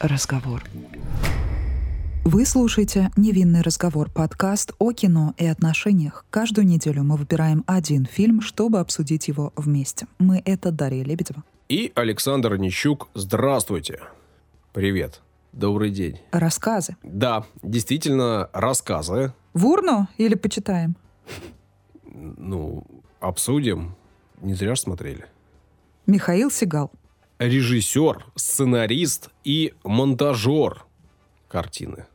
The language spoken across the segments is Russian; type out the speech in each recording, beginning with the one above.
разговор. Вы слушаете «Невинный разговор» подкаст о кино и отношениях. Каждую неделю мы выбираем один фильм, чтобы обсудить его вместе. Мы — это Дарья Лебедева. И Александр Нищук. Здравствуйте. Привет. Добрый день. Рассказы. Да, действительно, рассказы. В урну или почитаем? Ну, обсудим. Не зря ж смотрели. Михаил Сигал. Режиссер, сценарист и монтажер картины.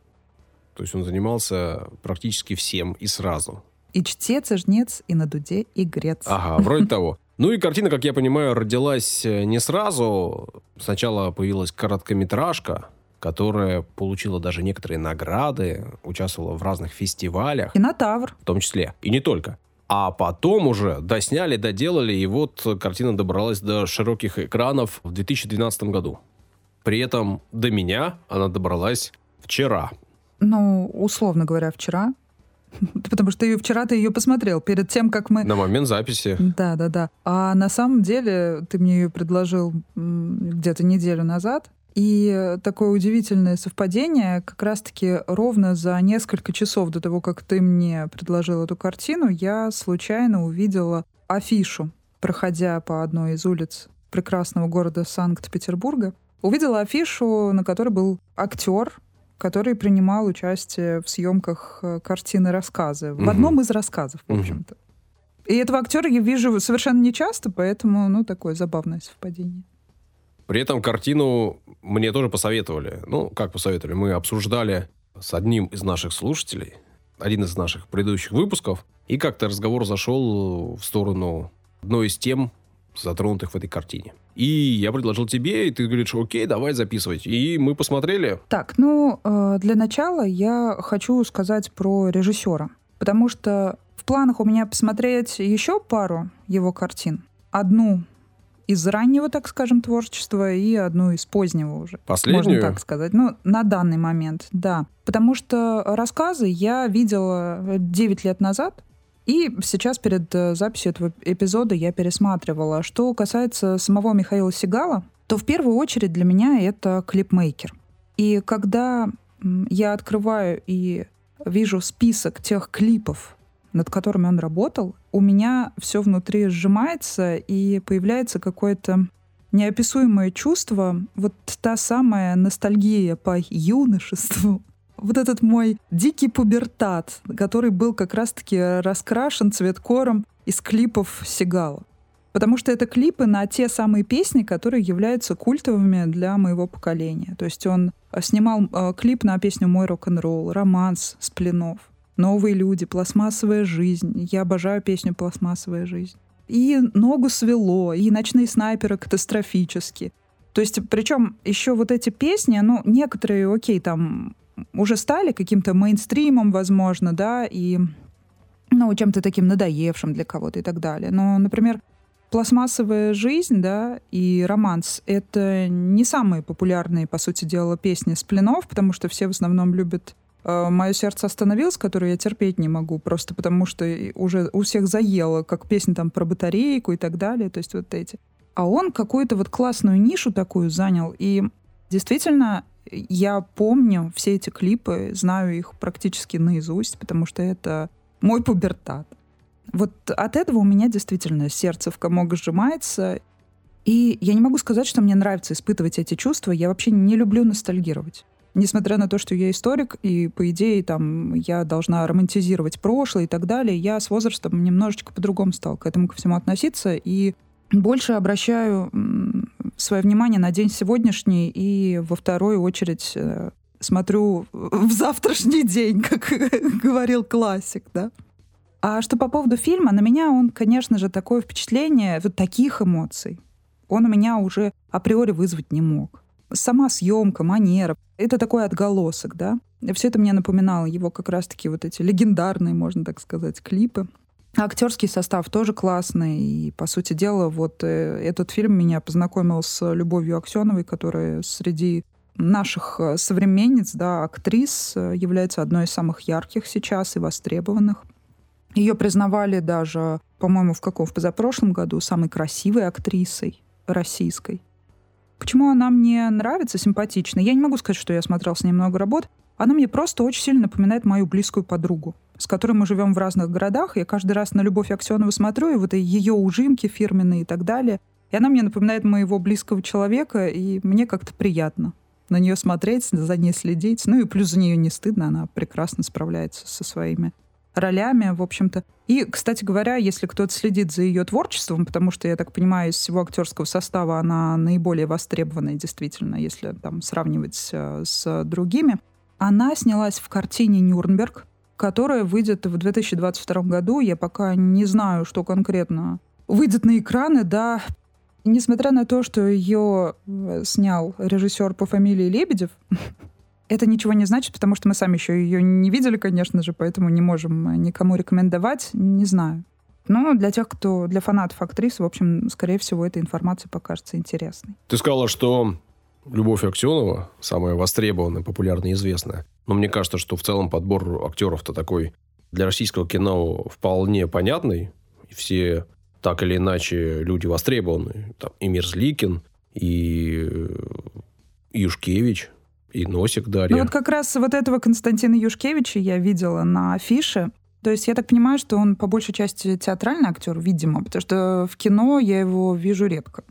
То есть он занимался практически всем и сразу. И чтец, и жнец, и на дуде, и грец. Ага, вроде того. Ну и картина, как я понимаю, родилась э, не сразу. Сначала появилась короткометражка, которая получила даже некоторые награды, участвовала в разных фестивалях. Кинотавр. В том числе. И не только. А потом уже досняли, доделали, и вот картина добралась до широких экранов в 2012 году. При этом до меня она добралась вчера. Ну, условно говоря, вчера. Потому что ее вчера ты ее посмотрел перед тем, как мы... На момент записи. Да, да, да. А на самом деле ты мне ее предложил где-то неделю назад. И такое удивительное совпадение, как раз-таки ровно за несколько часов до того, как ты мне предложил эту картину, я случайно увидела афишу, проходя по одной из улиц прекрасного города Санкт-Петербурга. Увидела афишу, на которой был актер, который принимал участие в съемках э, картины рассказы. В одном из рассказов, в общем-то. И этого актера я вижу совершенно нечасто, поэтому, ну, такое забавное совпадение. При этом картину мне тоже посоветовали. Ну, как посоветовали? Мы обсуждали с одним из наших слушателей, один из наших предыдущих выпусков, и как-то разговор зашел в сторону одной из тем, затронутых в этой картине. И я предложил тебе, и ты говоришь, окей, давай записывать. И мы посмотрели. Так, ну, э, для начала я хочу сказать про режиссера. Потому что в планах у меня посмотреть еще пару его картин. Одну из раннего, так скажем, творчества и одну из позднего уже. Последнюю? Можно так сказать. Ну, на данный момент, да. Потому что рассказы я видела 9 лет назад, и сейчас перед э, записью этого эпизода я пересматривала. Что касается самого Михаила Сигала, то в первую очередь для меня это клипмейкер. И когда я открываю и вижу список тех клипов, над которыми он работал, у меня все внутри сжимается и появляется какое-то неописуемое чувство, вот та самая ностальгия по юношеству, вот этот мой дикий пубертат, который был как раз-таки раскрашен цветкором из клипов Сигала. Потому что это клипы на те самые песни, которые являются культовыми для моего поколения. То есть он э, снимал э, клип на песню «Мой рок-н-ролл», «Романс» с Пленов, «Новые люди», «Пластмассовая жизнь». Я обожаю песню «Пластмассовая жизнь». И «Ногу свело», и «Ночные снайперы» катастрофически. То есть, причем еще вот эти песни, ну, некоторые, окей, там уже стали каким-то мейнстримом, возможно, да, и ну, чем-то таким надоевшим для кого-то и так далее. Но, например, пластмассовая жизнь, да, и романс — это не самые популярные, по сути дела, песни с пленов, потому что все в основном любят «Мое сердце остановилось», которую я терпеть не могу, просто потому что уже у всех заело, как песни там про батарейку и так далее, то есть вот эти. А он какую-то вот классную нишу такую занял, и действительно я помню все эти клипы, знаю их практически наизусть, потому что это мой пубертат. Вот от этого у меня действительно сердце в комок сжимается. И я не могу сказать, что мне нравится испытывать эти чувства. Я вообще не люблю ностальгировать. Несмотря на то, что я историк, и, по идее, там, я должна романтизировать прошлое и так далее, я с возрастом немножечко по-другому стал к этому ко всему относиться. И больше обращаю свое внимание на день сегодняшний и во вторую очередь э, смотрю в завтрашний день, как говорил классик, да. А что по поводу фильма, на меня он, конечно же, такое впечатление, вот таких эмоций, он у меня уже априори вызвать не мог. Сама съемка, манера, это такой отголосок, да. Все это мне напоминало его как раз-таки вот эти легендарные, можно так сказать, клипы. Актерский состав тоже классный. И, по сути дела, вот э, этот фильм меня познакомил с Любовью Аксеновой, которая среди наших э, современниц, да, актрис, э, является одной из самых ярких сейчас и востребованных. Ее признавали даже, по-моему, в каком? В позапрошлом году самой красивой актрисой российской. Почему она мне нравится, симпатична? Я не могу сказать, что я смотрел с ней много работ. Она мне просто очень сильно напоминает мою близкую подругу, с которой мы живем в разных городах. Я каждый раз на Любовь Аксенову смотрю, и вот ее ужимки фирменные и так далее. И она мне напоминает моего близкого человека, и мне как-то приятно на нее смотреть, за ней следить. Ну и плюс за нее не стыдно, она прекрасно справляется со своими ролями, в общем-то. И, кстати говоря, если кто-то следит за ее творчеством, потому что, я так понимаю, из всего актерского состава она наиболее востребованная, действительно, если там сравнивать э, с другими, она снялась в картине «Нюрнберг», которая выйдет в 2022 году. Я пока не знаю, что конкретно выйдет на экраны, да. Несмотря на то, что ее э, снял режиссер по фамилии Лебедев, Это ничего не значит, потому что мы сами еще ее не видели, конечно же, поэтому не можем никому рекомендовать. Не знаю. Но для тех, кто, для фанатов актрис, в общем, скорее всего, эта информация покажется интересной. Ты сказала, что Любовь Аксенова самая востребованная, популярная известная. Но мне кажется, что в целом подбор актеров-то такой для российского кино вполне понятный. Все так или иначе люди востребованные. Там и Мерзликин, и Юшкевич, и носик дарья. Ну вот как раз вот этого Константина Юшкевича я видела на афише. То есть я так понимаю, что он по большей части театральный актер, видимо, потому что в кино я его вижу редко.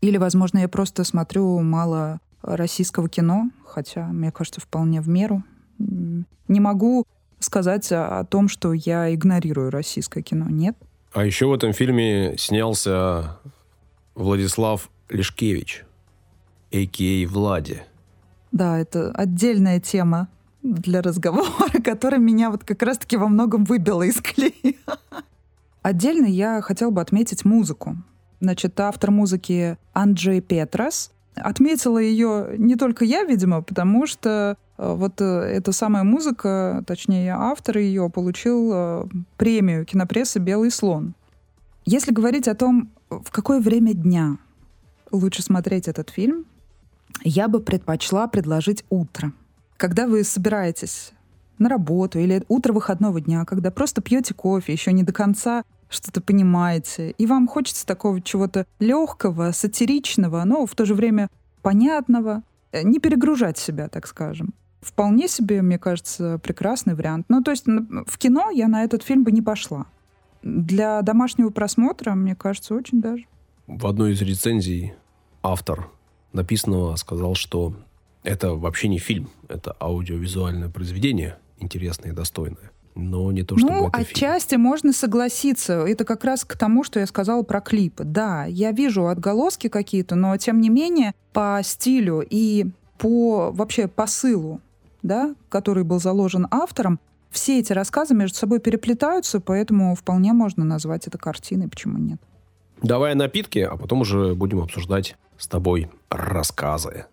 Или, возможно, я просто смотрю мало российского кино, хотя, мне кажется, вполне в меру. Не могу сказать о том, что я игнорирую российское кино. Нет. А еще в этом фильме снялся Владислав Лешкевич, а.к.а. Влади. Да, это отдельная тема для разговора, которая меня вот как раз-таки во многом выбила из колеи. Отдельно я хотела бы отметить музыку. Значит, автор музыки Анджей Петрас. Отметила ее не только я, видимо, потому что э, вот э, эта самая музыка, точнее, автор ее получил э, премию кинопрессы «Белый слон». Если говорить о том, в какое время дня лучше смотреть этот фильм, я бы предпочла предложить утро. Когда вы собираетесь на работу или утро выходного дня, когда просто пьете кофе, еще не до конца что-то понимаете, и вам хочется такого чего-то легкого, сатиричного, но в то же время понятного, э, не перегружать себя, так скажем. Вполне себе, мне кажется, прекрасный вариант. Ну, то есть в кино я на этот фильм бы не пошла. Для домашнего просмотра, мне кажется, очень даже. В одной из рецензий автор написанного сказал, что это вообще не фильм, это аудиовизуальное произведение, интересное и достойное. Но не то, чтобы ну, это отчасти фильм. можно согласиться. Это как раз к тому, что я сказала про клипы. Да, я вижу отголоски какие-то, но тем не менее по стилю и по вообще посылу, да, который был заложен автором, все эти рассказы между собой переплетаются, поэтому вполне можно назвать это картиной, почему нет. Давай напитки, а потом уже будем обсуждать с тобой рассказы.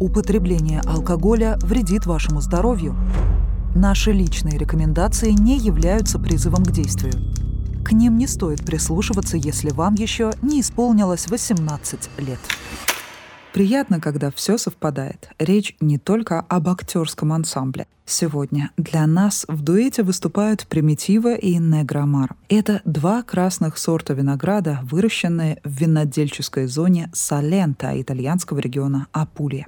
Употребление алкоголя вредит вашему здоровью. Наши личные рекомендации не являются призывом к действию. К ним не стоит прислушиваться, если вам еще не исполнилось 18 лет. Приятно, когда все совпадает. Речь не только об актерском ансамбле. Сегодня для нас в дуэте выступают Примитива и Негромар. Это два красных сорта винограда, выращенные в винодельческой зоне Салента итальянского региона Апулия.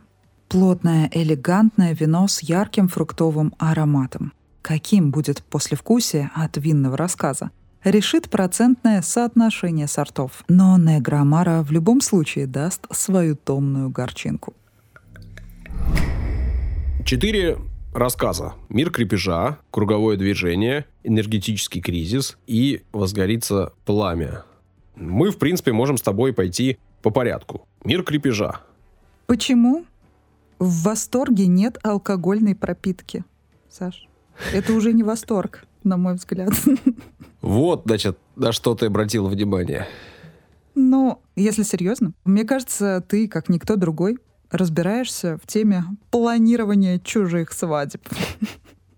Плотное, элегантное вино с ярким фруктовым ароматом. Каким будет послевкусие от винного рассказа? Решит процентное соотношение сортов. Но Неграмара в любом случае даст свою томную горчинку. Четыре рассказа. Мир крепежа, круговое движение, энергетический кризис и возгорится пламя. Мы, в принципе, можем с тобой пойти по порядку. Мир крепежа. Почему? В восторге нет алкогольной пропитки, Саш. Это уже не восторг, на мой взгляд. Вот, значит, на что ты обратил внимание. Ну, если серьезно, мне кажется, ты, как никто другой, разбираешься в теме планирования чужих свадеб.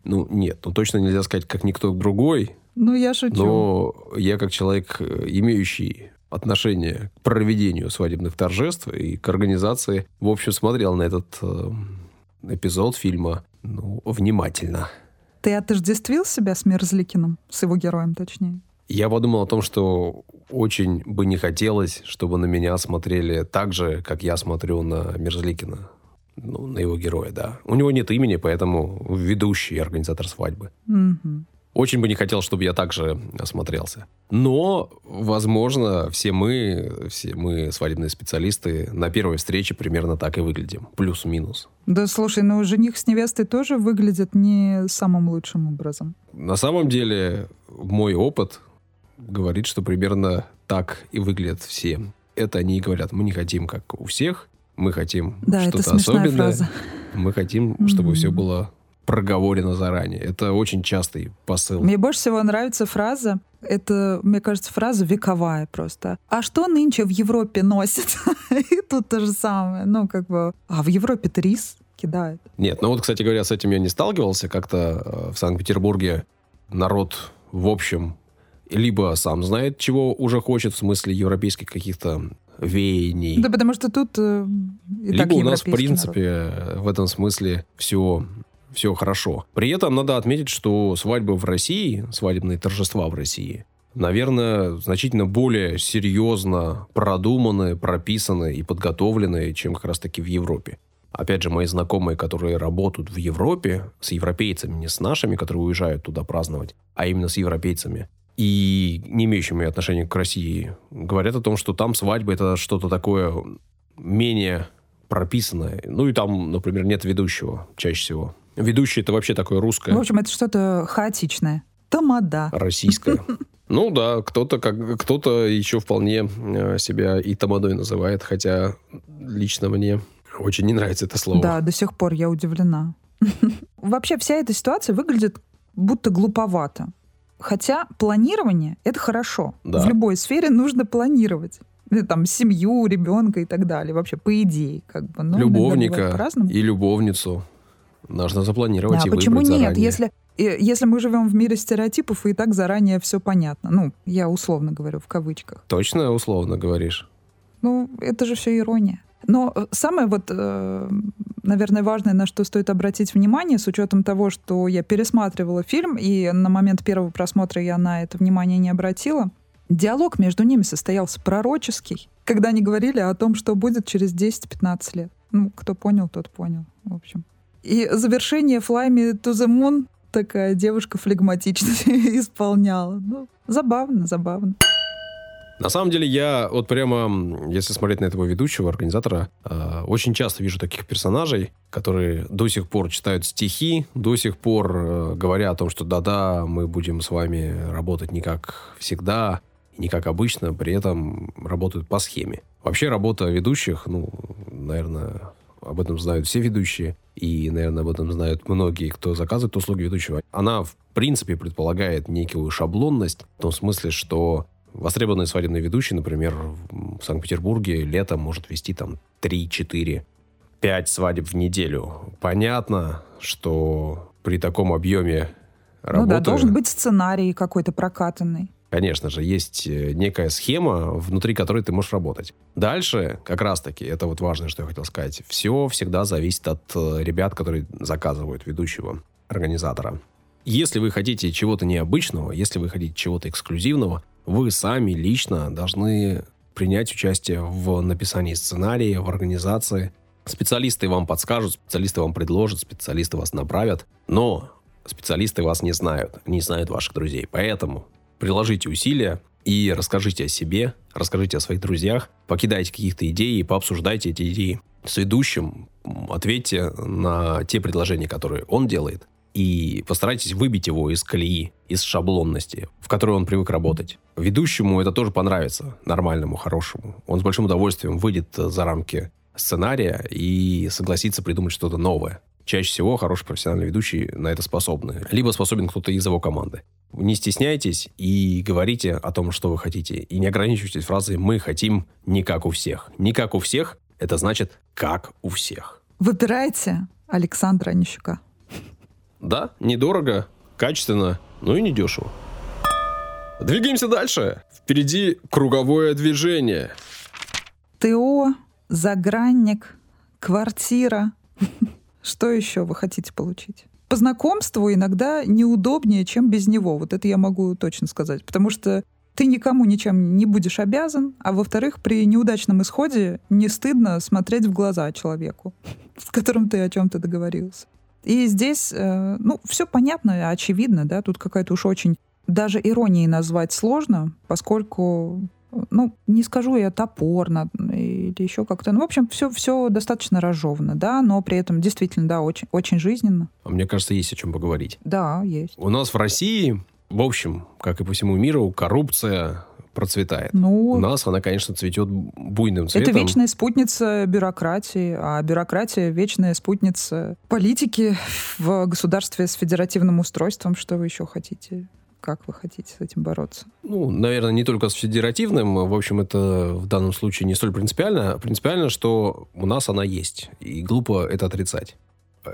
Ну, нет, ну точно нельзя сказать, как никто другой. Ну, я шучу. Но я как человек, имеющий отношение к проведению свадебных торжеств и к организации, в общем, смотрел на этот э, эпизод фильма ну, внимательно. Ты отождествил себя с Мерзликиным, с его героем, точнее? Я подумал о том, что очень бы не хотелось, чтобы на меня смотрели так же, как я смотрю на Мерзликина. Ну, на его героя, да. У него нет имени, поэтому ведущий организатор свадьбы. Мгм. Очень бы не хотел, чтобы я также осмотрелся. Но, возможно, все мы, все мы свадебные специалисты, на первой встрече примерно так и выглядим. Плюс-минус. Да слушай, ну жених с невестой тоже выглядят не самым лучшим образом. На самом деле, мой опыт говорит, что примерно так и выглядят все. Это они и говорят, мы не хотим, как у всех, мы хотим Да, что-то особенное. фраза. Мы хотим, чтобы Мгм. все было проговорено заранее. Это очень частый посыл. Мне больше всего нравится фраза, это, мне кажется, фраза вековая просто. А что нынче в Европе носят? И тут то же самое. Ну, как бы, а в Европе-то рис кидают. Нет, ну вот, кстати говоря, с этим я не сталкивался. Как-то э, в Санкт-Петербурге народ, в общем, либо сам знает, чего уже хочет, в смысле европейских каких-то веяний, Да потому что тут э, либо у нас, в европейский народ. принципе, э, в этом смысле все, все хорошо. При этом надо отметить, что свадьбы в России, свадебные торжества в России, наверное, значительно более серьезно продуманы, прописаны и подготовлены, чем как раз-таки в Европе. Опять же, мои знакомые, которые работают в Европе, с европейцами, не с нашими, которые уезжают туда праздновать, а именно с европейцами, и не имеющими отношения к России, говорят о том, что там свадьба это что-то такое менее прописанное. Ну и там, например, нет ведущего чаще всего. Ведущий это вообще такое русское, В общем, это что-то хаотичное. Тамада. российское. Ну да, кто-то как кто-то еще вполне э, себя и тамадой называет, хотя лично мне очень не нравится это слово. Да, до сих пор я удивлена. Вообще вся эта ситуация выглядит будто глуповато. Хотя планирование — это хорошо. Да. В любой сфере нужно планировать. Э, Там семью, ребенка и так далее. Вообще, по идее, как бы. Ну, Любовника и любовницу нужно запланировать А и почему выбрать нет? заранее. Если, э, если мы живем в мире стереотипов, и так заранее все понятно. Ну, я условно говорю, в кавычках. Точно условно говоришь? Ну, это же все ирония. Но э, самое вот, э, наверное, важное, на что стоит обратить внимание, с учетом того, что я пересматривала фильм, и на момент первого просмотра я на это внимание не обратила, диалог между ними состоялся пророческий, когда они говорили о том, что будет через 10-15 лет. Ну, кто понял, тот понял, в общем. И завершение «Fly me to the moon» такая девушка флегматично исполняла. Ну, забавно, забавно. На самом деле, я вот прямо, если смотреть на этого ведущего, организатора, э, очень часто вижу таких персонажей, которые до сих пор читают стихи, до сих пор э, говоря о том, что да-да, мы будем с вами работать не как всегда, не как обычно, при этом работают по схеме. Вообще работа ведущих, ну, наверное, об этом знают все ведущие, и, наверное, об этом знают многие, кто заказывает услуги ведущего. Она, в принципе, предполагает некую шаблонность, в том смысле, что востребованный свадебный ведущий, например, в Санкт-Петербурге летом может вести там 3, 4, 5 свадеб в неделю. Понятно, что при таком объеме работы... Ну да, должен быть сценарий какой-то прокатанный. Конечно же, есть э, некая схема, внутри которой ты можешь работать. Дальше, как раз-таки, это вот важное, что я хотел сказать, все всегда зависит от э, ребят, которые заказывают ведущего, организатора. Если вы хотите чего-то необычного, если вы хотите чего-то эксклюзивного, вы сами лично должны принять участие в написании сценария, в организации. Специалисты вам подскажут, специалисты вам предложат, специалисты вас направят, но специалисты вас не знают, не знают ваших друзей. Поэтому приложите усилия и расскажите о себе, расскажите о своих друзьях, покидайте каких-то идеи, пообсуждайте эти идеи с ведущим, ответьте на те предложения, которые он делает, и постарайтесь выбить его из колеи, из шаблонности, в которой он привык работать. Ведущему это тоже понравится, нормальному, хорошему. Он с большим удовольствием выйдет за рамки сценария и согласится придумать что-то новое. Чаще всего хороший профессиональный ведущий на это способны. Либо способен кто-то из его команды. Не стесняйтесь и говорите о том, что вы хотите. И не ограничивайтесь фразой «мы хотим не как у всех». Не как у всех – это значит «как у всех». Выбирайте Александра Онищука. Да, недорого, качественно, ну и недешево. Двигаемся дальше. Впереди круговое движение. ТО, загранник, квартира. Что еще вы хотите получить? По знакомству иногда неудобнее, чем без него. Вот это я могу точно сказать. Потому что ты никому ничем не будешь обязан, а во-вторых, при неудачном исходе не стыдно смотреть в глаза человеку, с которым ты о чем-то договорился. И здесь, э, ну, все понятно, очевидно, да, тут какая-то уж очень даже иронией назвать сложно, поскольку ну, не скажу я топорно или еще как-то. Ну, в общем, все, все достаточно разжевано, да, но при этом действительно, да, очень, очень жизненно. А мне кажется, есть о чем поговорить. Да, есть. У нас в России, в общем, как и по всему миру, коррупция процветает. Ну, У нас она, конечно, цветет буйным цветом. это вечная спутница бюрократии, а бюрократия — вечная спутница политики в государстве с федеративным устройством. Что вы еще хотите? Как вы хотите с этим бороться? Ну, наверное, не только с федеративным. В общем, это в данном случае не столь принципиально. Принципиально, что у нас она есть. И глупо это отрицать.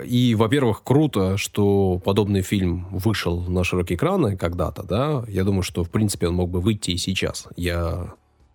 И, во-первых, круто, что подобный фильм вышел на широкие экраны когда-то, да. Я думаю, что, в принципе, он мог бы выйти и сейчас. Я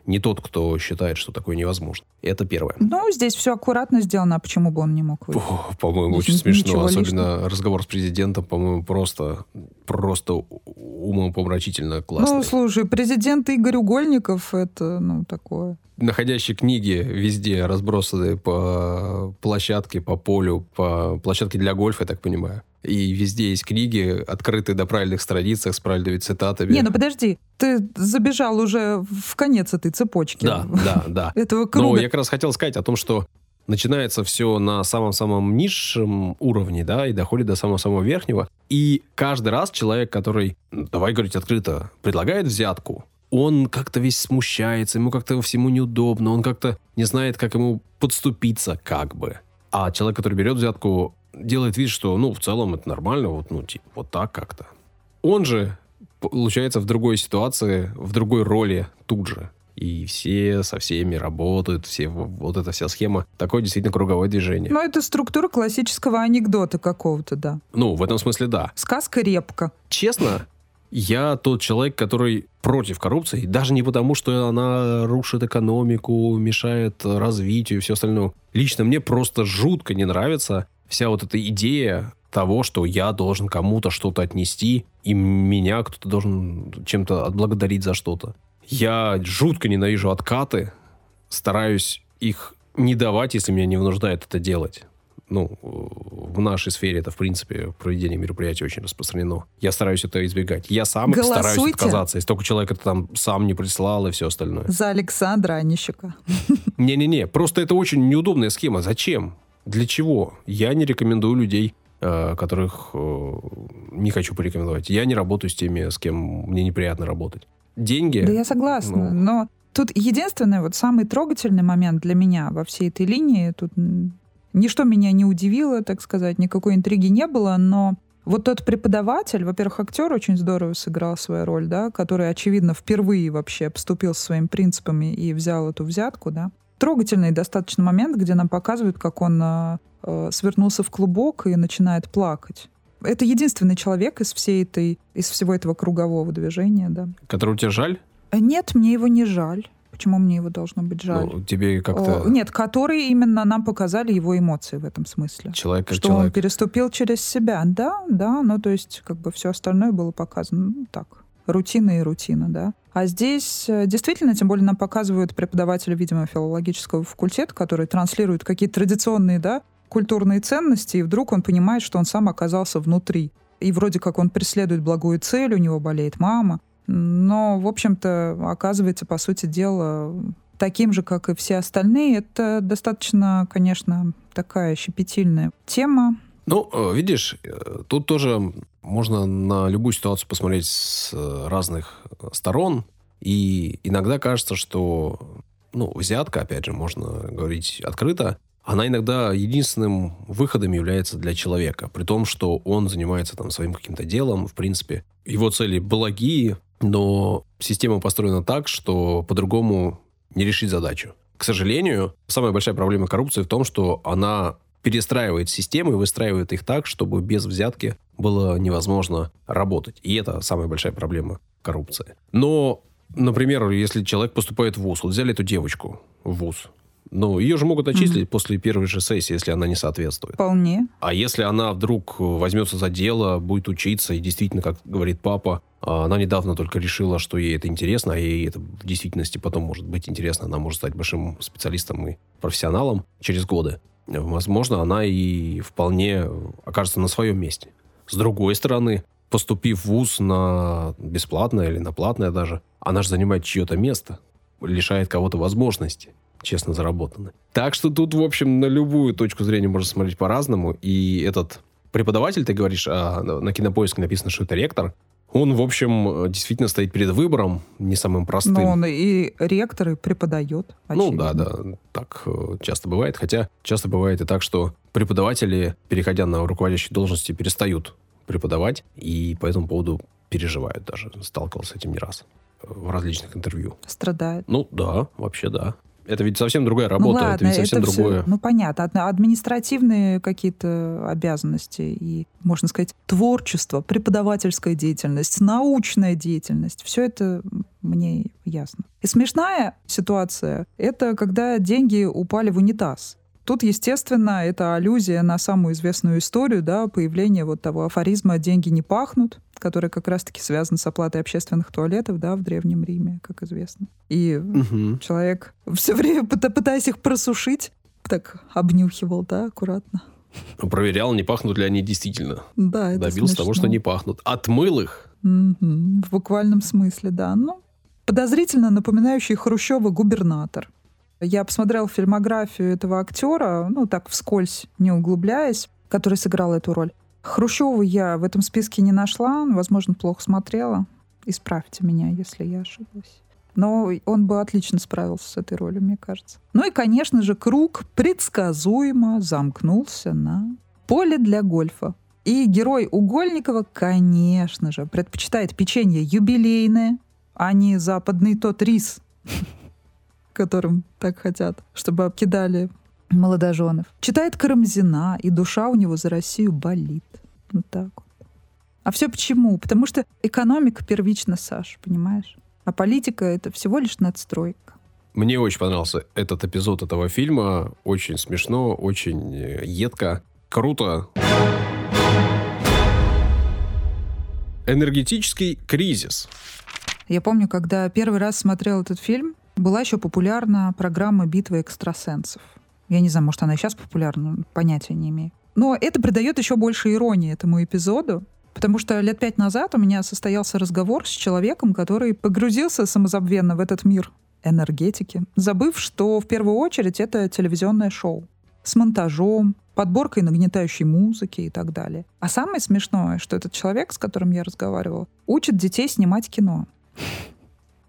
не тот, кто считает, что такое невозможно. Это первое. Ну, здесь все аккуратно сделано, а почему бы он не мог выйти? По-моему, очень смешно. Особенно лишнего. разговор с президентом, по-моему, просто, просто умопомрачительно классный. Ну, слушай, президент Игорь Угольников — это, ну, такое. Находящие книги везде разбросаны по площадке, по полю, по площадке для гольфа, я так понимаю. И везде есть книги, открытые до правильных страницах, с правильными цитатами. Не, ну подожди, ты забежал уже в конец этой цепочки. Да, да, да. Этого Но круга. я как раз хотел сказать о том, что начинается все на самом-самом низшем уровне, да, и доходит до самого-самого верхнего. И каждый раз человек, который, давай говорить открыто, предлагает взятку, он как-то весь смущается, ему как-то всему неудобно, он как-то не знает, как ему подступиться, как бы. А человек, который берет взятку, делает вид, что, ну, в целом это нормально, вот, ну, типа, вот так как-то. Он же, получается, в другой ситуации, в другой роли тут же. И все со всеми работают, все, вот эта вся схема. Такое действительно круговое движение. Ну, это структура классического анекдота какого-то, да. Ну, в этом смысле да. Сказка «Репка». Честно, я тот человек, который против коррупции, даже не потому, что она рушит экономику, мешает развитию и все остальное. Лично мне просто жутко не нравится вся вот эта идея того, что я должен кому-то что-то отнести, и меня кто-то должен чем-то отблагодарить за что-то. Я жутко ненавижу откаты, стараюсь их не давать, если меня не вынуждает это делать. Ну, в нашей сфере это, в принципе, проведение мероприятий очень распространено. Я стараюсь это избегать. Я сам стараюсь отказаться. Если только человек это там сам не прислал и все остальное. За Александра Онищука. Не-не-не, просто это очень неудобная схема. Зачем? Для чего? Я не рекомендую людей, э, которых э, не хочу порекомендовать. Я не работаю с теми, с кем мне неприятно работать. Деньги... Да я согласна, ну. но тут единственный вот самый трогательный момент для меня во всей этой линии, тут ничто меня не удивило, так сказать, никакой интриги не было, но вот тот преподаватель, во-первых, актер очень здорово сыграл свою роль, да, который, очевидно, впервые вообще поступил со своими принципами и взял эту взятку, да. Трогательный достаточно момент, где нам показывают, как он э, свернулся в клубок и начинает плакать. Это единственный человек из всей этой, из всего этого кругового движения, да. Которого тебе жаль? Нет, мне его не жаль. Почему мне его должно быть жаль? Ну, тебе как-то... О, Нет, которые именно нам показали его эмоции в этом смысле. Человек как что он человек. переступил через себя. Да, да, ну то есть как бы все остальное было показано. Ну, так, рутина и рутина, да. А здесь э, действительно, тем более нам показывают преподаватели, видимо, филологического факультета, который транслирует какие-то традиционные, да, культурные ценности, и вдруг он понимает, что он сам оказался внутри. И вроде как он преследует благую цель, у него болеет мама. Но, в общем-то, оказывается, по сути дела, таким же, как и все остальные. Это достаточно, конечно, такая щепетильная тема. Ну, э, видишь, э, тут тоже можно на любую ситуацию посмотреть с э, разных сторон. И иногда кажется, что, ну, взятка, опять же, можно говорить открыто, она иногда единственным выходом является для человека. При том, что он занимается там своим каким-то делом, в принципе, его цели благие, но система построена так, что по-другому не решить задачу. К сожалению, самая большая проблема коррупции в том, что она перестраивает системы и выстраивает их так, чтобы без взятки было невозможно работать. И это самая большая проблема коррупции. Но, например, если человек поступает в ВУЗ, вот взяли эту девочку в ВУЗ, Ну, ее же могут отчислить mm-hmm. после первой же сессии, если она не соответствует. Вполне. А если она вдруг возьмется за дело, будет учиться, и действительно, как говорит папа, а, она недавно только решила, что ей это интересно, а ей это в действительности потом может быть интересно, она может стать большим специалистом и профессионалом через годы. Возможно, она и вполне окажется на своем месте. С другой стороны, поступив в ВУЗ на бесплатное или на платное даже, она же занимает чье-то место, лишает кого-то возможности честно заработаны. Так что тут, в общем, на любую точку зрения можно смотреть по-разному. И этот преподаватель, ты говоришь, а на кинопоиске написано, что это ректор, он, в общем, действительно стоит перед выбором, не самым простым. Но он и ректор, и преподает. Очевидно. Ну да, да, так э, часто бывает. Хотя часто бывает и так, что преподаватели, переходя на руководящие должности, перестают преподавать, и по этому поводу переживают даже. Сталкивался с этим не раз в различных интервью. Страдают. Ну да, вообще да. Это ведь совсем другая работа, ну, ладно, это ведь совсем это другое. Все, ну понятно, административные какие-то обязанности и, можно сказать, творчество, преподавательская деятельность, научная деятельность, все это мне ясно. И смешная ситуация — это когда деньги упали в унитаз. Тут, естественно, это аллюзия на самую известную историю, да, появление вот того афоризма «деньги не пахнут», который как раз-таки связан с оплатой общественных туалетов, да, в Древнем Риме, как известно. И угу. человек все время, пытаясь их просушить, так обнюхивал, да, аккуратно. Проверял, не пахнут ли они действительно. Да, это Добился смешно. того, что не пахнут. Отмыл их. Угу. В буквальном смысле, да. Ну, подозрительно напоминающий Хрущева губернатор. Я посмотрела фильмографию этого актера, ну, так вскользь, не углубляясь, который сыграл эту роль. Хрущеву я в этом списке не нашла, возможно, плохо смотрела. Исправьте меня, если я ошиблась. Но он бы отлично справился с этой ролью, мне кажется. Ну и, конечно же, круг предсказуемо замкнулся на поле для гольфа. И герой Угольникова, конечно же, предпочитает печенье юбилейное, а не западный тот рис, которым так хотят, чтобы обкидали молодоженов. Читает Карамзина, и душа у него за Россию болит. Вот так вот. А все почему? Потому что экономика первична, Саш, понимаешь? А политика — это всего лишь надстройка. Мне очень понравился этот эпизод этого фильма. Очень смешно, очень э, едко. Круто. Энергетический кризис. Я помню, когда первый раз смотрел этот фильм, была еще популярна программа «Битва экстрасенсов». Я не знаю, может, она и сейчас популярна, понятия не имею. Но это придает еще больше иронии этому эпизоду, потому что лет пять назад у меня состоялся разговор с человеком, который погрузился самозабвенно в этот мир энергетики, забыв, что в первую очередь это телевизионное шоу с монтажом, подборкой нагнетающей музыки и так далее. А самое смешное, что этот человек, с которым я разговаривала, учит детей снимать кино.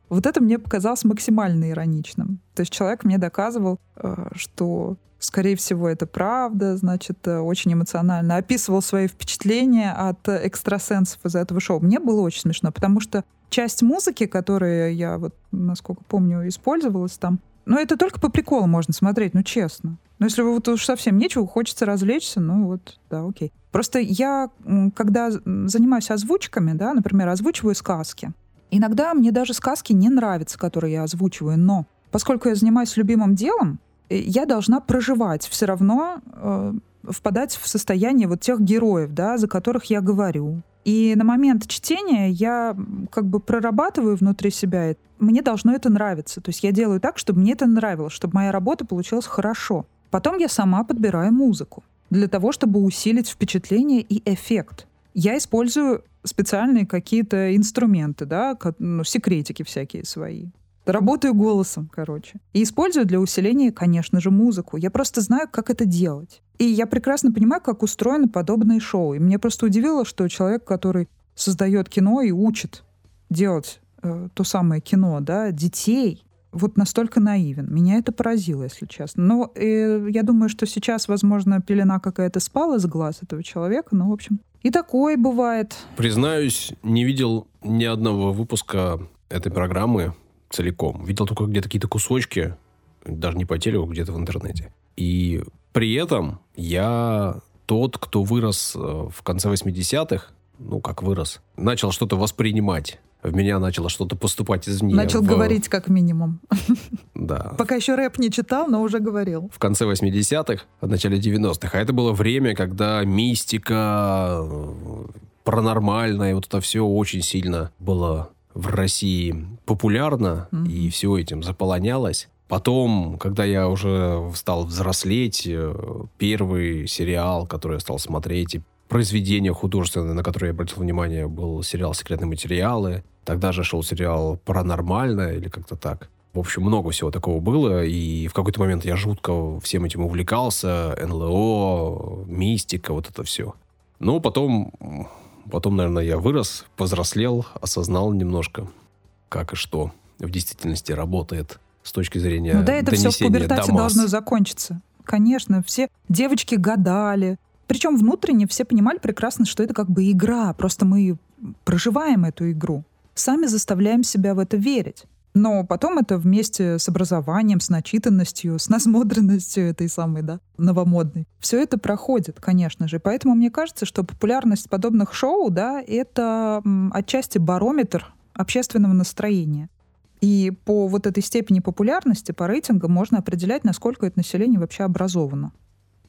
Вот это мне показалось максимально ироничным. То есть человек мне доказывал, э, что, скорее всего, это правда, значит, э, очень эмоционально описывал свои впечатления от экстрасенсов из этого шоу. Мне было очень смешно, потому что часть музыки, которую я, вот, насколько помню, использовалась там, ну, это только по приколу можно смотреть, ну, честно. Но если вы вот уж совсем нечего, хочется развлечься, ну вот, да, окей. Просто я, когда занимаюсь озвучками, да, например, озвучиваю сказки, Иногда мне даже сказки не нравятся, которые я озвучиваю, но поскольку я занимаюсь любимым делом, э, я должна проживать все равно, э, впадать в состояние вот тех героев, да, за которых я говорю. И на момент чтения я как бы прорабатываю внутри себя. Мне должно это нравиться. То есть я делаю так, чтобы мне это нравилось, чтобы моя работа получилась хорошо. Потом я сама подбираю музыку для того, чтобы усилить впечатление и эффект. Я использую специальные какие-то инструменты, да, ну, секретики всякие свои. Работаю голосом, короче. И использую для усиления, конечно же, музыку. Я просто знаю, как это делать. И я прекрасно понимаю, как устроены подобные шоу. И мне просто удивило, что человек, который создает кино и учит делать э, то самое кино, да, детей, вот настолько наивен. Меня это поразило, если честно. Но э, я думаю, что сейчас, возможно, пелена какая-то спала с глаз этого человека. Но, в общем, и такое бывает. Признаюсь, не видел ни одного выпуска этой программы целиком. Видел только где-то какие-то кусочки, даже не по телеку, где-то в интернете. И при этом я тот, кто вырос э, в конце 80-х, ну, как вырос, начал что-то воспринимать в меня начало что-то поступать извне. Начал в... говорить как минимум. Да. Пока еще рэп не читал, но уже говорил. В конце 80-х, в начале 90-х. А это было время, когда мистика, паранормальное, вот это все очень сильно было в России популярно, mm-hmm. и все этим заполонялось. Потом, когда я уже стал взрослеть, э, первый сериал, который я стал смотреть, и произведение художественное, на которое я обратил внимание, был сериал «Секретные материалы». Тогда же шел сериал «Паранормальное» или как-то так. В общем, много всего такого было, и в какой-то момент я жутко всем этим увлекался. НЛО, мистика, вот это все. Но потом, потом, наверное, я вырос, повзрослел, осознал немножко, как и что в действительности работает с точки зрения Ну да, это все в пубертате должно закончиться. Конечно, все девочки гадали. Причем внутренне все понимали прекрасно, что это как бы игра. Просто мы проживаем эту игру. Сами заставляем себя в это верить. Но потом это вместе с образованием, с начитанностью, с насмотренностью этой самой, да, новомодной. Все это проходит, конечно же. Поэтому мне кажется, что популярность подобных шоу, да, это отчасти барометр общественного настроения. И по вот этой степени популярности, по рейтингам можно определять, насколько это население вообще образовано.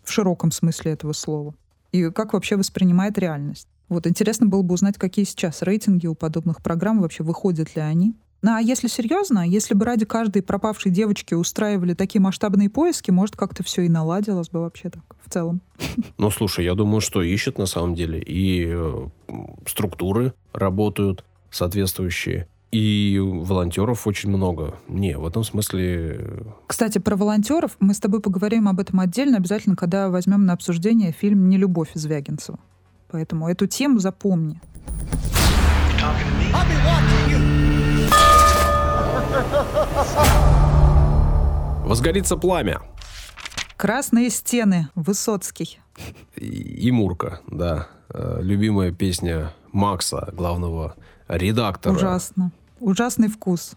В широком смысле этого слова. И как вообще воспринимает реальность. Вот интересно было бы узнать, какие сейчас рейтинги у подобных программ, вообще выходят ли они. Ну, а если серьезно, если бы ради каждой пропавшей девочки устраивали такие масштабные поиски, может, как-то все и наладилось бы вообще так в целом. Ну, слушай, я думаю, что ищут на самом деле. И э, структуры работают соответствующие. И волонтеров очень много. Не, в этом смысле... Кстати, про волонтеров мы с тобой поговорим об этом отдельно, обязательно, когда возьмем на обсуждение фильм «Нелюбовь» из Вягинцева. Поэтому эту тему запомни. Возгорится пламя. Красные стены. Высоцкий. И Мурка, да. Э, любимая песня Макса, главного редактора. Ужасно. Ужасный вкус.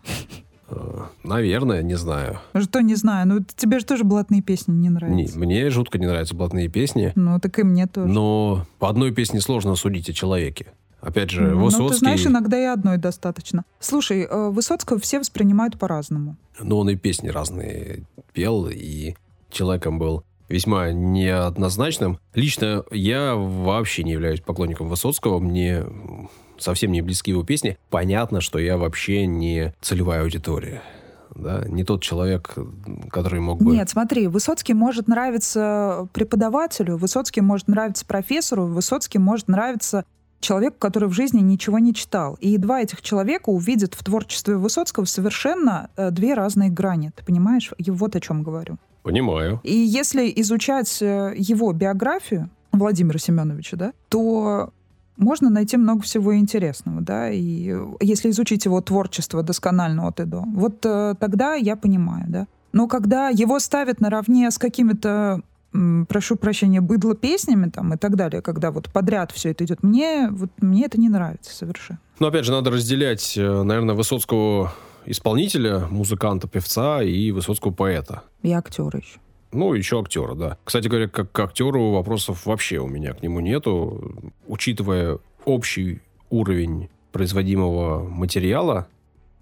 Э, наверное, не знаю. Что не знаю? Ну, тебе же тоже блатные песни не нравятся. Не, мне жутко не нравятся блатные песни. Ну, так и мне тоже. Но по одной песне сложно судить о человеке. Опять же, ну, Высоцкий... Ну, ты знаешь, иногда и одной достаточно. Слушай, э, Высоцкого все воспринимают по-разному. Ну, он и песни разные пел, и человеком был весьма неоднозначным. Лично я вообще не являюсь поклонником Высоцкого. Мне совсем не близки его песни. Понятно, что я вообще не целевая аудитория да, не тот человек, который мог бы... Нет, смотри, Высоцкий может нравиться преподавателю, Высоцкий может нравиться профессору, Высоцкий может нравиться человеку, который в жизни ничего не читал. И два этих человека увидят в творчестве Высоцкого совершенно э, две разные грани. Ты понимаешь? И вот о чем говорю. Понимаю. И если изучать э, его биографию, Владимира Семеновича, да, то можно найти много всего интересного, да, и э, если изучить его творчество досконально от и до, вот э, тогда я понимаю, да. Но когда его ставят наравне с какими-то прошу прощения, быдло песнями там и так далее, когда вот подряд все это идет, мне, вот, мне это не нравится совершенно. Но опять же, надо разделять, э, наверное, Высоцкого исполнителя, музыканта, певца и Высоцкого поэта. И актера еще. Ну, еще актера, да. Кстати говоря, как к актеру вопросов вообще у меня к нему нету. Учитывая общий уровень производимого материала,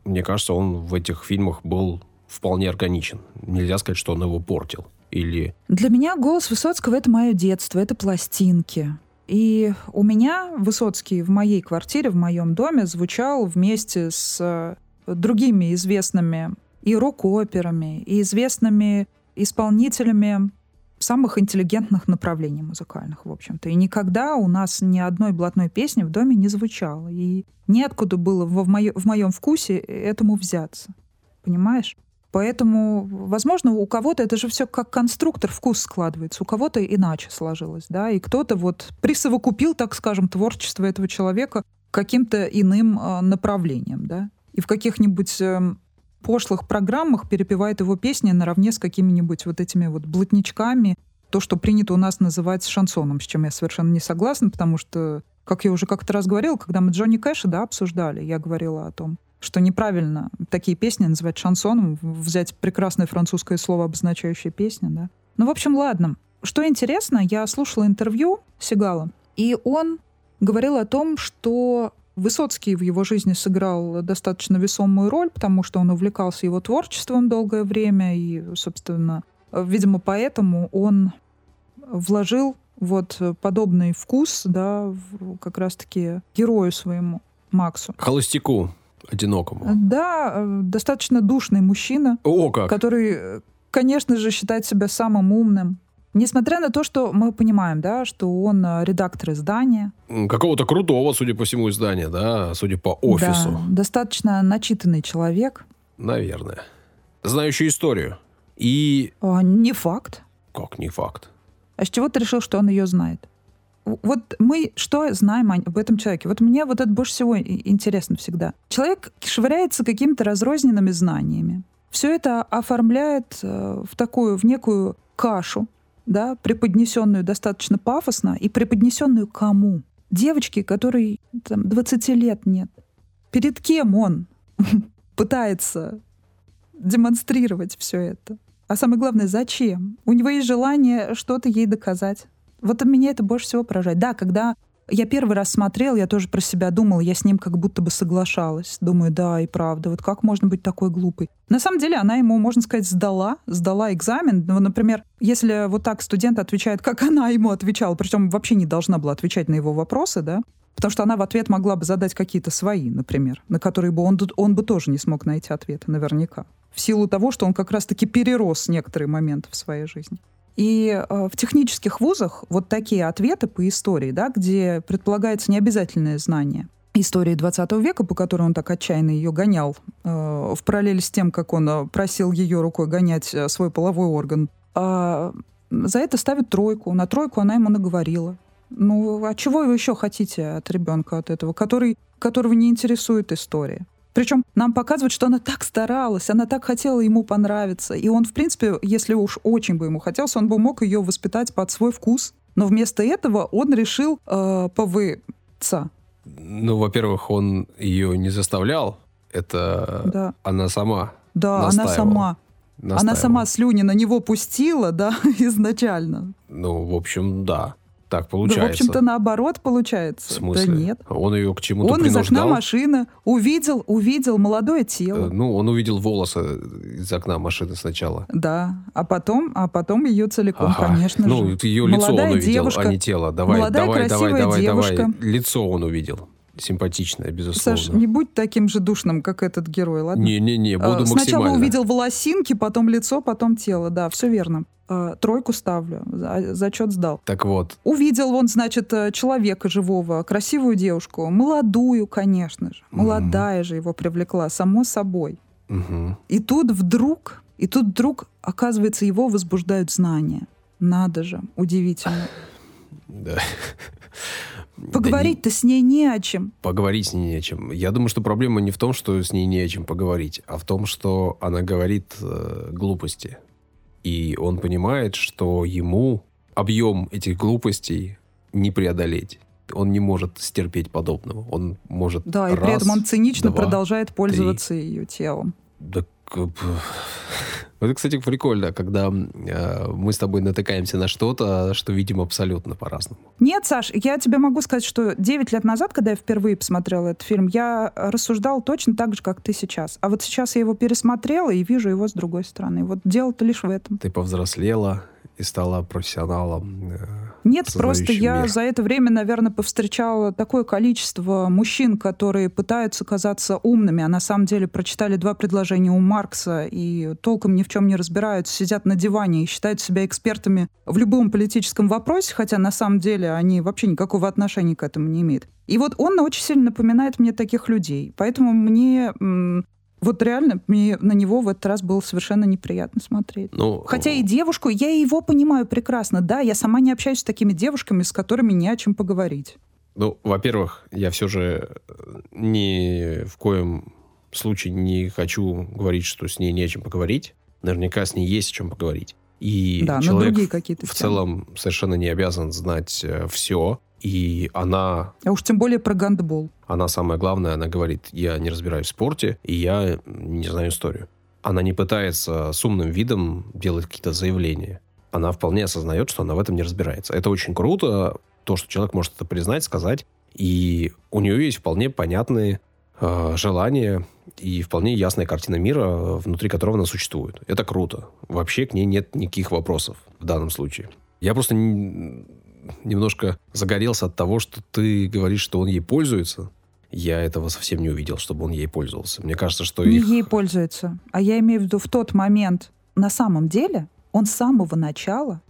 мне кажется, он в этих фильмах был вполне органичен. Нельзя сказать, что он его портил. Или... Для меня голос Высоцкого — это мое детство, это пластинки. И у меня Высоцкий в моей квартире, в моем доме звучал вместе с э, другими известными и рок-операми, и известными исполнителями самых интеллигентных направлений музыкальных, в общем-то. И никогда у нас ни одной блатной песни в доме не звучало. И неоткуда было в, моё, в моем вкусе этому взяться. Понимаешь? Поэтому, возможно, у кого-то это же все как конструктор вкус складывается, у кого-то иначе сложилось, да, и кто-то вот присовокупил, так скажем, творчество этого человека каким-то иным э, направлением, да, и в каких-нибудь э, пошлых программах перепевает его песни наравне с какими-нибудь вот этими вот блатничками, то, что принято у нас называть шансоном, с чем я совершенно не согласна, потому что, как я уже как-то раз говорила, когда мы Джонни Кэша, да, обсуждали, я говорила о том, что неправильно такие песни называть шансоном, взять прекрасное французское слово, обозначающее песню, да. Ну, в общем, ладно. Что интересно, я слушала интервью Сигала, и он говорил о том, что Высоцкий в его жизни сыграл достаточно весомую роль, потому что он увлекался его творчеством долгое время, и, собственно, видимо, поэтому он вложил вот подобный вкус, да, как раз-таки герою своему, Максу. Холостяку одинокому. Да, достаточно душный мужчина. О, как! Который, конечно же, считает себя самым умным, Несмотря на то, что мы понимаем, да, что он э, редактор издания. Какого-то крутого, судя по всему, издания, да, судя по офису. Да, достаточно начитанный человек. Наверное. Знающий историю. И... А, не факт. Как не факт? А с чего ты решил, что он ее знает? Вот мы что знаем об этом человеке? Вот мне вот это больше всего интересно всегда. Человек швыряется какими-то разрозненными знаниями. Все это оформляет э, в такую, в некую кашу, да, преподнесенную достаточно пафосно и преподнесенную кому? Девочке, которой там, 20 лет нет. Перед кем он пытается демонстрировать все это? А самое главное, зачем? У него есть желание что-то ей доказать. Вот меня это больше всего поражает. Да, когда я первый раз смотрел, я тоже про себя думала, я с ним как будто бы соглашалась. Думаю, да, и правда, вот как можно быть такой глупой? На самом деле она ему, можно сказать, сдала, сдала экзамен. Ну, например, если вот так студент отвечает, как она ему отвечала, причем вообще не должна была отвечать на его вопросы, да, Потому что она в ответ могла бы задать какие-то свои, например, на которые бы он, он бы тоже не смог найти ответы, наверняка. В силу того, что он как раз-таки перерос некоторые моменты в своей жизни. И э, в технических вузах вот такие ответы по истории, да, где предполагается необязательное знание истории 20 века, по которой он так отчаянно ее гонял, э, в параллели с тем, как он э, просил ее рукой гонять э, свой половой орган. А за это ставят тройку. На тройку она ему наговорила. Ну, а чего вы еще хотите от ребенка от этого, который, которого не интересует история? Причем нам показывают, что она так старалась, она так хотела ему понравиться. И он, в принципе, если уж очень бы ему хотелось, он бы мог ее воспитать под свой вкус. Но вместо этого он решил э, повыться. Ну, во-первых, он ее не заставлял. Это да. она сама. Да, она сама. Настаивала. Она сама слюни на него пустила, да, изначально. Ну, в общем, да. Так получается. Да, в общем-то, наоборот получается. В смысле? Да нет. Он ее к чему-то Он принуждал? из окна машины увидел, увидел молодое тело. Э, ну, он увидел волосы из окна машины сначала. Да, а потом, а потом ее целиком, ага. конечно ну, же. Ну, ее лицо он увидел, девушка, а не тело. Давай, молодая, давай, давай, давай, девушка. давай. Лицо он увидел симпатичная, безусловно. Саш, не будь таким же душным, как этот герой, ладно? Не-не-не, буду а, максимально. Сначала увидел волосинки, потом лицо, потом тело. Да, все верно. А, тройку ставлю. Зачет сдал. Так вот. Увидел он, значит, э, человека живого, красивую девушку, молодую, конечно же. Молодая mm же его привлекла, само собой. mm И тут вдруг, и тут вдруг, оказывается, его возбуждают знания. Надо же, удивительно. Да. Поговорить-то да с ней не о чем. Поговорить с ней не о чем. Я думаю, что проблема не в том, что с ней не о чем поговорить, а в том, что она говорит э, глупости. И он понимает, что ему объем этих глупостей не преодолеть. Он не может стерпеть подобного. Он может. Да, раз, и при этом он цинично два, продолжает пользоваться три. ее телом. Да, это, кстати, прикольно, когда э, мы с тобой натыкаемся на что-то, что видим абсолютно по-разному. Нет, Саш, я тебе могу сказать, что 9 лет назад, когда я впервые посмотрела этот фильм, я рассуждала точно так же, как ты сейчас. А вот сейчас я его пересмотрела и вижу его с другой стороны. Вот дело-то лишь в этом. Ты повзрослела и стала профессионалом. Нет, просто я мир. за это время, наверное, повстречала такое количество мужчин, которые пытаются казаться умными, а на самом деле прочитали два предложения у Маркса и толком ни в чем не разбираются, сидят на диване и считают себя экспертами в любом политическом вопросе, хотя на самом деле они вообще никакого отношения к этому не имеют. И вот он очень сильно напоминает мне таких людей. Поэтому мне вот реально мне на него в этот раз было совершенно неприятно смотреть. Ну, Хотя и девушку, я его понимаю прекрасно. Да, я сама не общаюсь с такими девушками, с которыми не о чем поговорить. Ну, во-первых, я все же э, ни в коем случае не хочу говорить, что с ней не о чем поговорить. Наверняка с ней есть о чем поговорить. И да, человек в целом совершенно не обязан знать э, все. И она... А уж тем более про гандбол. Она самое главное, она говорит, я не разбираюсь в спорте, и я не знаю историю. Она не пытается с умным видом делать какие-то заявления. Она вполне осознает, что она в этом не разбирается. Это очень круто, то, что человек может это признать, сказать. И у нее есть вполне понятные э, желания и вполне ясная картина мира, внутри которого она существует. Это круто. Вообще к ней нет никаких вопросов в данном случае. Я просто немножко загорелся от того, что ты говоришь, что он ей пользуется. Я этого совсем не увидел, чтобы он ей пользовался. Мне кажется, что не их... ей пользуется, а я имею в виду в тот момент, на самом деле, он с самого начала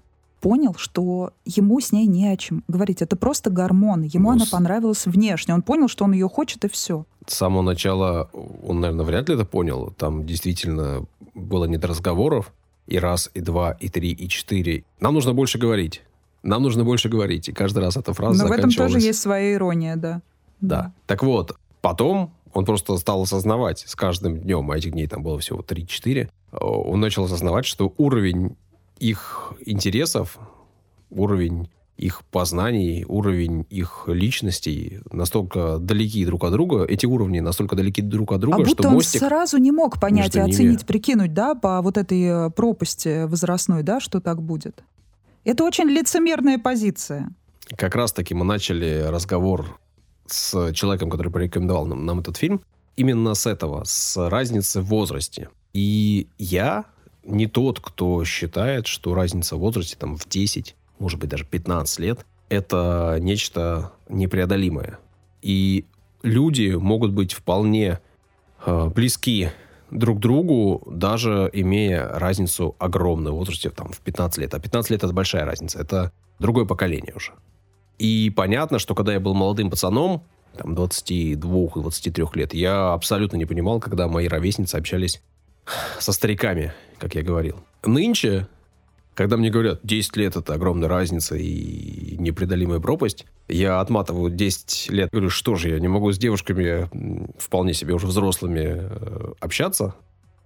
понял, что ему с ней не о чем говорить. Это просто гормон. Ему ну, она понравилась внешне. Он понял, что он ее хочет, и все. С самого начала он, наверное, вряд ли это понял. Там действительно было не до разговоров. И раз, и два, и три, и четыре. Нам нужно больше говорить. Нам нужно больше говорить. И каждый раз эта фраза Но в этом тоже есть своя ирония, да. Да. Так вот, потом он просто стал осознавать с каждым днем, а этих дней там было всего 3-4, он начал осознавать, что уровень их интересов, уровень их познаний, уровень их личностей настолько далеки друг от друга, эти уровни настолько далеки друг от друга, а будто что он сразу не мог понять и оценить, ними... прикинуть, да, по вот этой э, пропасти возрастной, да, что так будет. Это очень лицемерная позиция. Как раз-таки мы начали разговор с человеком, который порекомендовал нам, нам этот фильм, именно с этого, с разницы в возрасте. И я не тот, кто считает, что разница в возрасте там в 10, может быть, даже 15 лет, это нечто непреодолимое. И люди могут быть вполне э, близки друг другу, даже имея разницу огромную в возрасте там, в 15 лет. А 15 лет это большая разница, это другое поколение уже. И понятно, что когда я был молодым пацаном, там, 22-23 лет, я абсолютно не понимал, когда мои ровесницы общались со стариками, как я говорил. Нынче, когда мне говорят, 10 лет это огромная разница и непреодолимая пропасть, я отматываю 10 лет. Говорю, что же, я не могу с девушками вполне себе уже взрослыми э, общаться?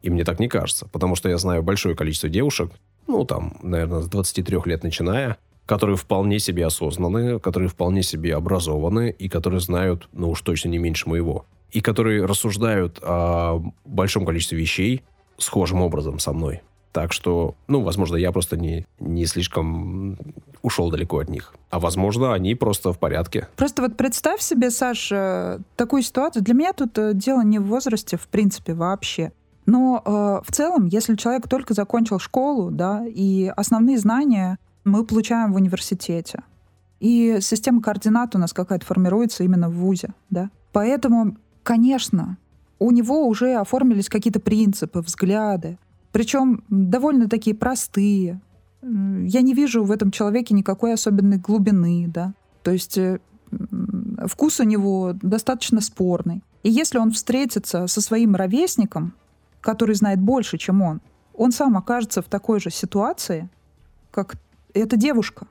И мне так не кажется, потому что я знаю большое количество девушек, ну, там, наверное, с 23 лет начиная, которые вполне себе осознанные, которые вполне себе образованы и которые знают, ну уж точно не меньше моего. И которые рассуждают о большом количестве вещей схожим образом со мной. Так что, ну, возможно, я просто не, не слишком ушел далеко от них. А возможно, они просто в порядке. Просто вот представь себе, Саша, такую ситуацию. Для меня тут э, дело не в возрасте, в принципе, вообще. Но э, в целом, если человек только закончил школу, да, и основные знания мы получаем в университете. И система координат у нас какая-то формируется именно в ВУЗе. Да? Поэтому, конечно, у него уже оформились какие-то принципы, взгляды. Причем довольно такие простые. Я не вижу в этом человеке никакой особенной глубины. Да? То есть э, вкус у него достаточно спорный. И если он встретится со своим ровесником, который знает больше, чем он, он сам окажется в такой же ситуации, как это девушка.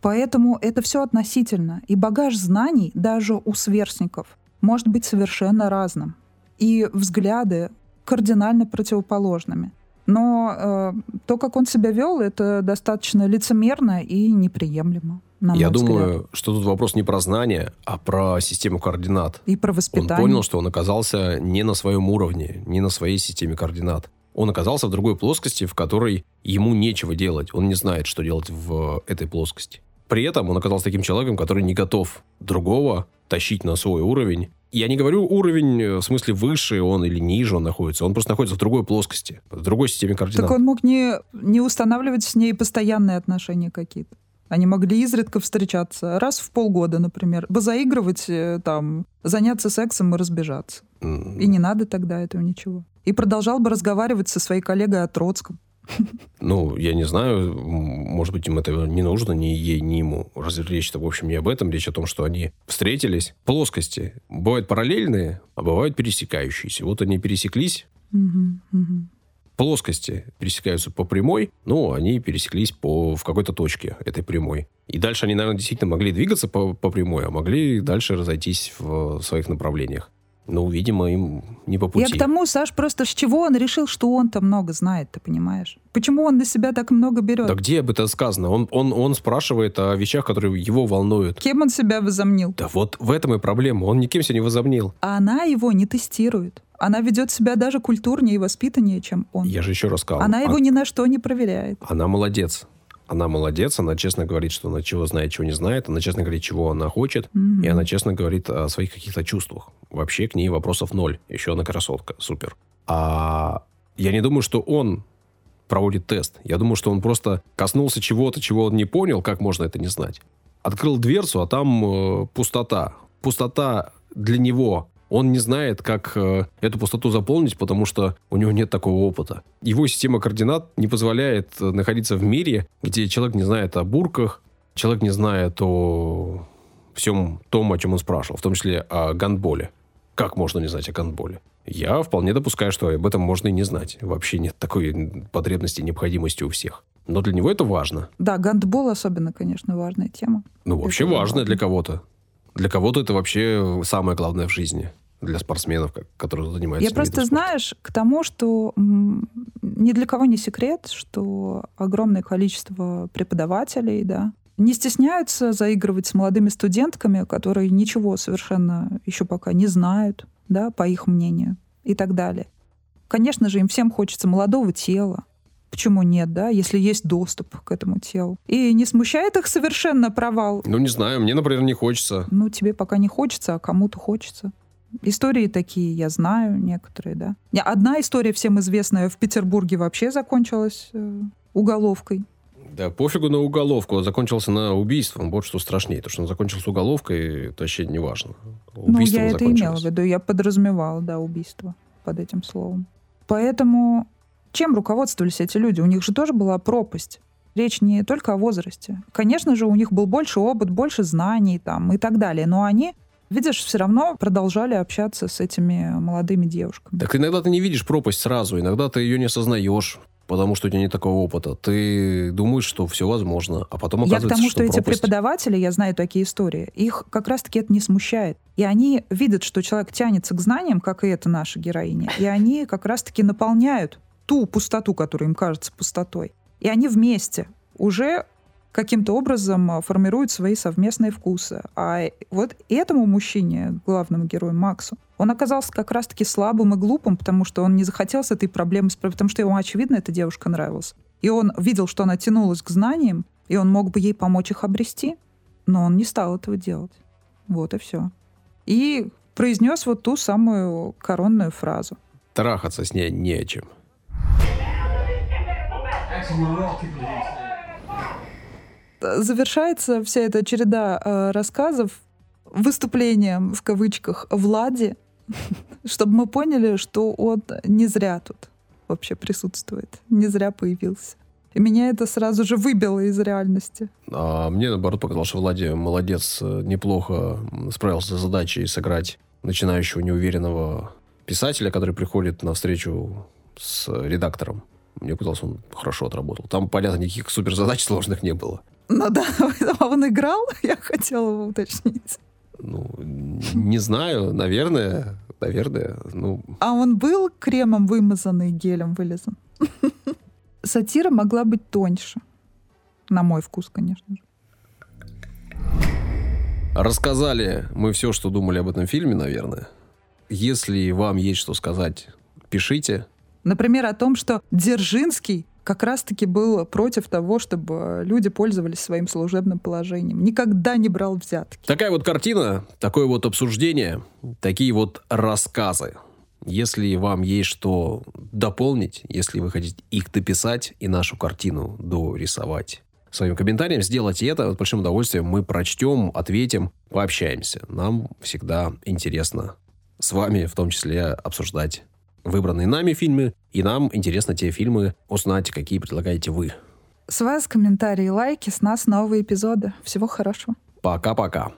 Поэтому это все относительно. И багаж знаний даже у сверстников может быть совершенно разным. И взгляды кардинально противоположными. Но э, то, как он себя вел, это достаточно лицемерно и неприемлемо. На Я взгляд. думаю, что тут вопрос не про знание, а про систему координат. И про воспитание. Он понял, что он оказался не на своем уровне, не на своей системе координат он оказался в другой плоскости, в которой ему нечего делать. Он не знает, что делать в этой плоскости. При этом он оказался таким человеком, который не готов другого тащить на свой уровень. Я не говорю уровень э, в смысле выше он или ниже он находится. Он просто находится в другой плоскости, в другой системе координат. Так он мог не, не устанавливать с ней постоянные отношения какие-то. Они могли изредка встречаться, раз в полгода, например, позаигрывать, э, там, заняться сексом и разбежаться. Mm. И не надо тогда этого ничего и продолжал бы разговаривать со своей коллегой о Троцком. Ну, я не знаю, может быть, им это не нужно ни ей, ни ему. Речь-то, в общем, не об этом. Речь о том, что они встретились. Плоскости бывают параллельные, а бывают пересекающиеся. Вот они пересеклись. Угу, угу. Плоскости пересекаются по прямой, ну, они пересеклись по, в какой-то точке этой прямой. И дальше они, наверное, действительно могли двигаться по, по прямой, а могли дальше разойтись в своих направлениях. Ну, видимо, им не по пути. Я к тому, Саш, просто с чего он решил, что он-то много знает, ты понимаешь? Почему он на себя так много берет? Да где об этом сказано? Он, он, он спрашивает о вещах, которые его волнуют. Кем он себя возомнил? Да вот в этом и проблема. Он никем себя не возомнил. А она его не тестирует. Она ведет себя даже культурнее и воспитаннее, чем он. Я же еще раз сказал. Она его а... ни на что не проверяет. Она молодец. Она молодец, она честно говорит, что она чего знает, чего не знает, она честно говорит, чего она хочет, Мгм. и она честно говорит о своих каких-то чувствах. Вообще к ней вопросов ноль. Еще она красотка, супер. А я не думаю, что он проводит тест. Я думаю, что он просто коснулся чего-то, чего он не понял, как можно это не знать. Открыл дверцу, а там э, пустота. Пустота для него. Он не знает, как э, эту пустоту заполнить, потому что у него нет такого опыта. Его система координат не позволяет э, находиться в мире, где человек не знает о бурках, человек не знает о всем том, о чем он спрашивал, в том числе о гандболе. Как можно не знать о гандболе? Я вполне допускаю, что об этом можно и не знать. Вообще нет такой потребности и необходимости у всех. Но для него это важно. Да, гандбол особенно, конечно, важная тема. Ну, вообще Это важно важно. для кого-то. Для кого-то это вообще самое главное в жизни. Для спортсменов, которые занимаются Я просто, спорта. знаешь, к тому, что ни для кого не секрет, что огромное количество преподавателей, да, не стесняются заигрывать с молодыми студентками, которые ничего совершенно еще пока не знают, да, по их мнению, и так далее. Конечно же, им всем хочется молодого тела. Почему нет, да, если есть доступ к этому телу? И не смущает их совершенно провал Ну, не знаю, мне, например, не хочется. ну, тебе пока не хочется, а кому-то хочется. Истории такие, я знаю некоторые, да. Одна история всем известная в Петербурге вообще закончилась э, уголовкой. Да, пофигу на уголовку. Он закончился на убийством. Вот что страшнее. То, что он закончился уголовкой, это вообще не важно. ну, я это имела в виду, я подразумевала, да, убийство под этим словом. Поэтому чем руководствовались эти люди? У них же тоже была пропасть. Речь не только о возрасте. Конечно же, у них был больше опыт, больше знаний там и так далее. Но они, видишь, все равно продолжали общаться с этими молодыми девушками. Так иногда ты не видишь пропасть сразу, иногда ты ее не осознаешь, потому что у тебя нет такого опыта. Ты думаешь, что все возможно, а потом Я к оказывается, тому, что, эти пропасть. преподаватели, я знаю такие истории, их как раз-таки это не смущает. И они видят, что человек тянется к знаниям, как и эта наша героиня, и они как раз-таки наполняют ту пустоту, которая им кажется пустотой. И они вместе уже каким-то образом а, формируют свои совместные вкусы. А вот этому мужчине, главному герою Максу, он оказался как раз-таки слабым и глупым, потому что он не захотел с этой проблемой потому что ему, очевидно, эта девушка нравилась. И он видел, что она тянулась к знаниям, и он мог бы ей помочь их обрести, но он не стал этого делать. Вот и все. И произнес вот ту самую коронную фразу. Трахаться с ней не о чем. Завершается вся эта череда э, рассказов выступлением, в кавычках, Влади, чтобы мы поняли, что он не зря тут вообще присутствует, не зря появился. И меня это сразу же выбило из реальности. А мне, наоборот, показалось, что Влади молодец, э, неплохо справился с задачей сыграть начинающего неуверенного писателя, который приходит на встречу с редактором. Мне казалось, он хорошо отработал. Там, понятно, никаких суперзадач сложных не было. Ну да, а он играл, я хотела уточнить. Ну, не знаю, наверное, наверное, ну, А он был кремом вымазанный, гелем вылезан? Сатира могла быть тоньше. На мой вкус, конечно же. Рассказали мы все, что думали об этом фильме, наверное. Если вам есть что сказать, пишите. Например, о том, что Дзержинский как раз-таки был против того, чтобы люди пользовались своим служебным положением. Никогда не брал взятки. Такая вот картина, такое вот обсуждение, такие вот рассказы. Если вам есть что дополнить, если вы хотите их дописать и нашу картину дорисовать своим комментарием, сделайте это. С большим удовольствием мы прочтем, ответим, пообщаемся. Нам всегда интересно с вами, в том числе, обсуждать выбранные нами фильмы, и нам интересно те фильмы узнать, какие предлагаете вы. С вас комментарии лайки, с нас новые эпизоды. Всего хорошего. Пока-пока.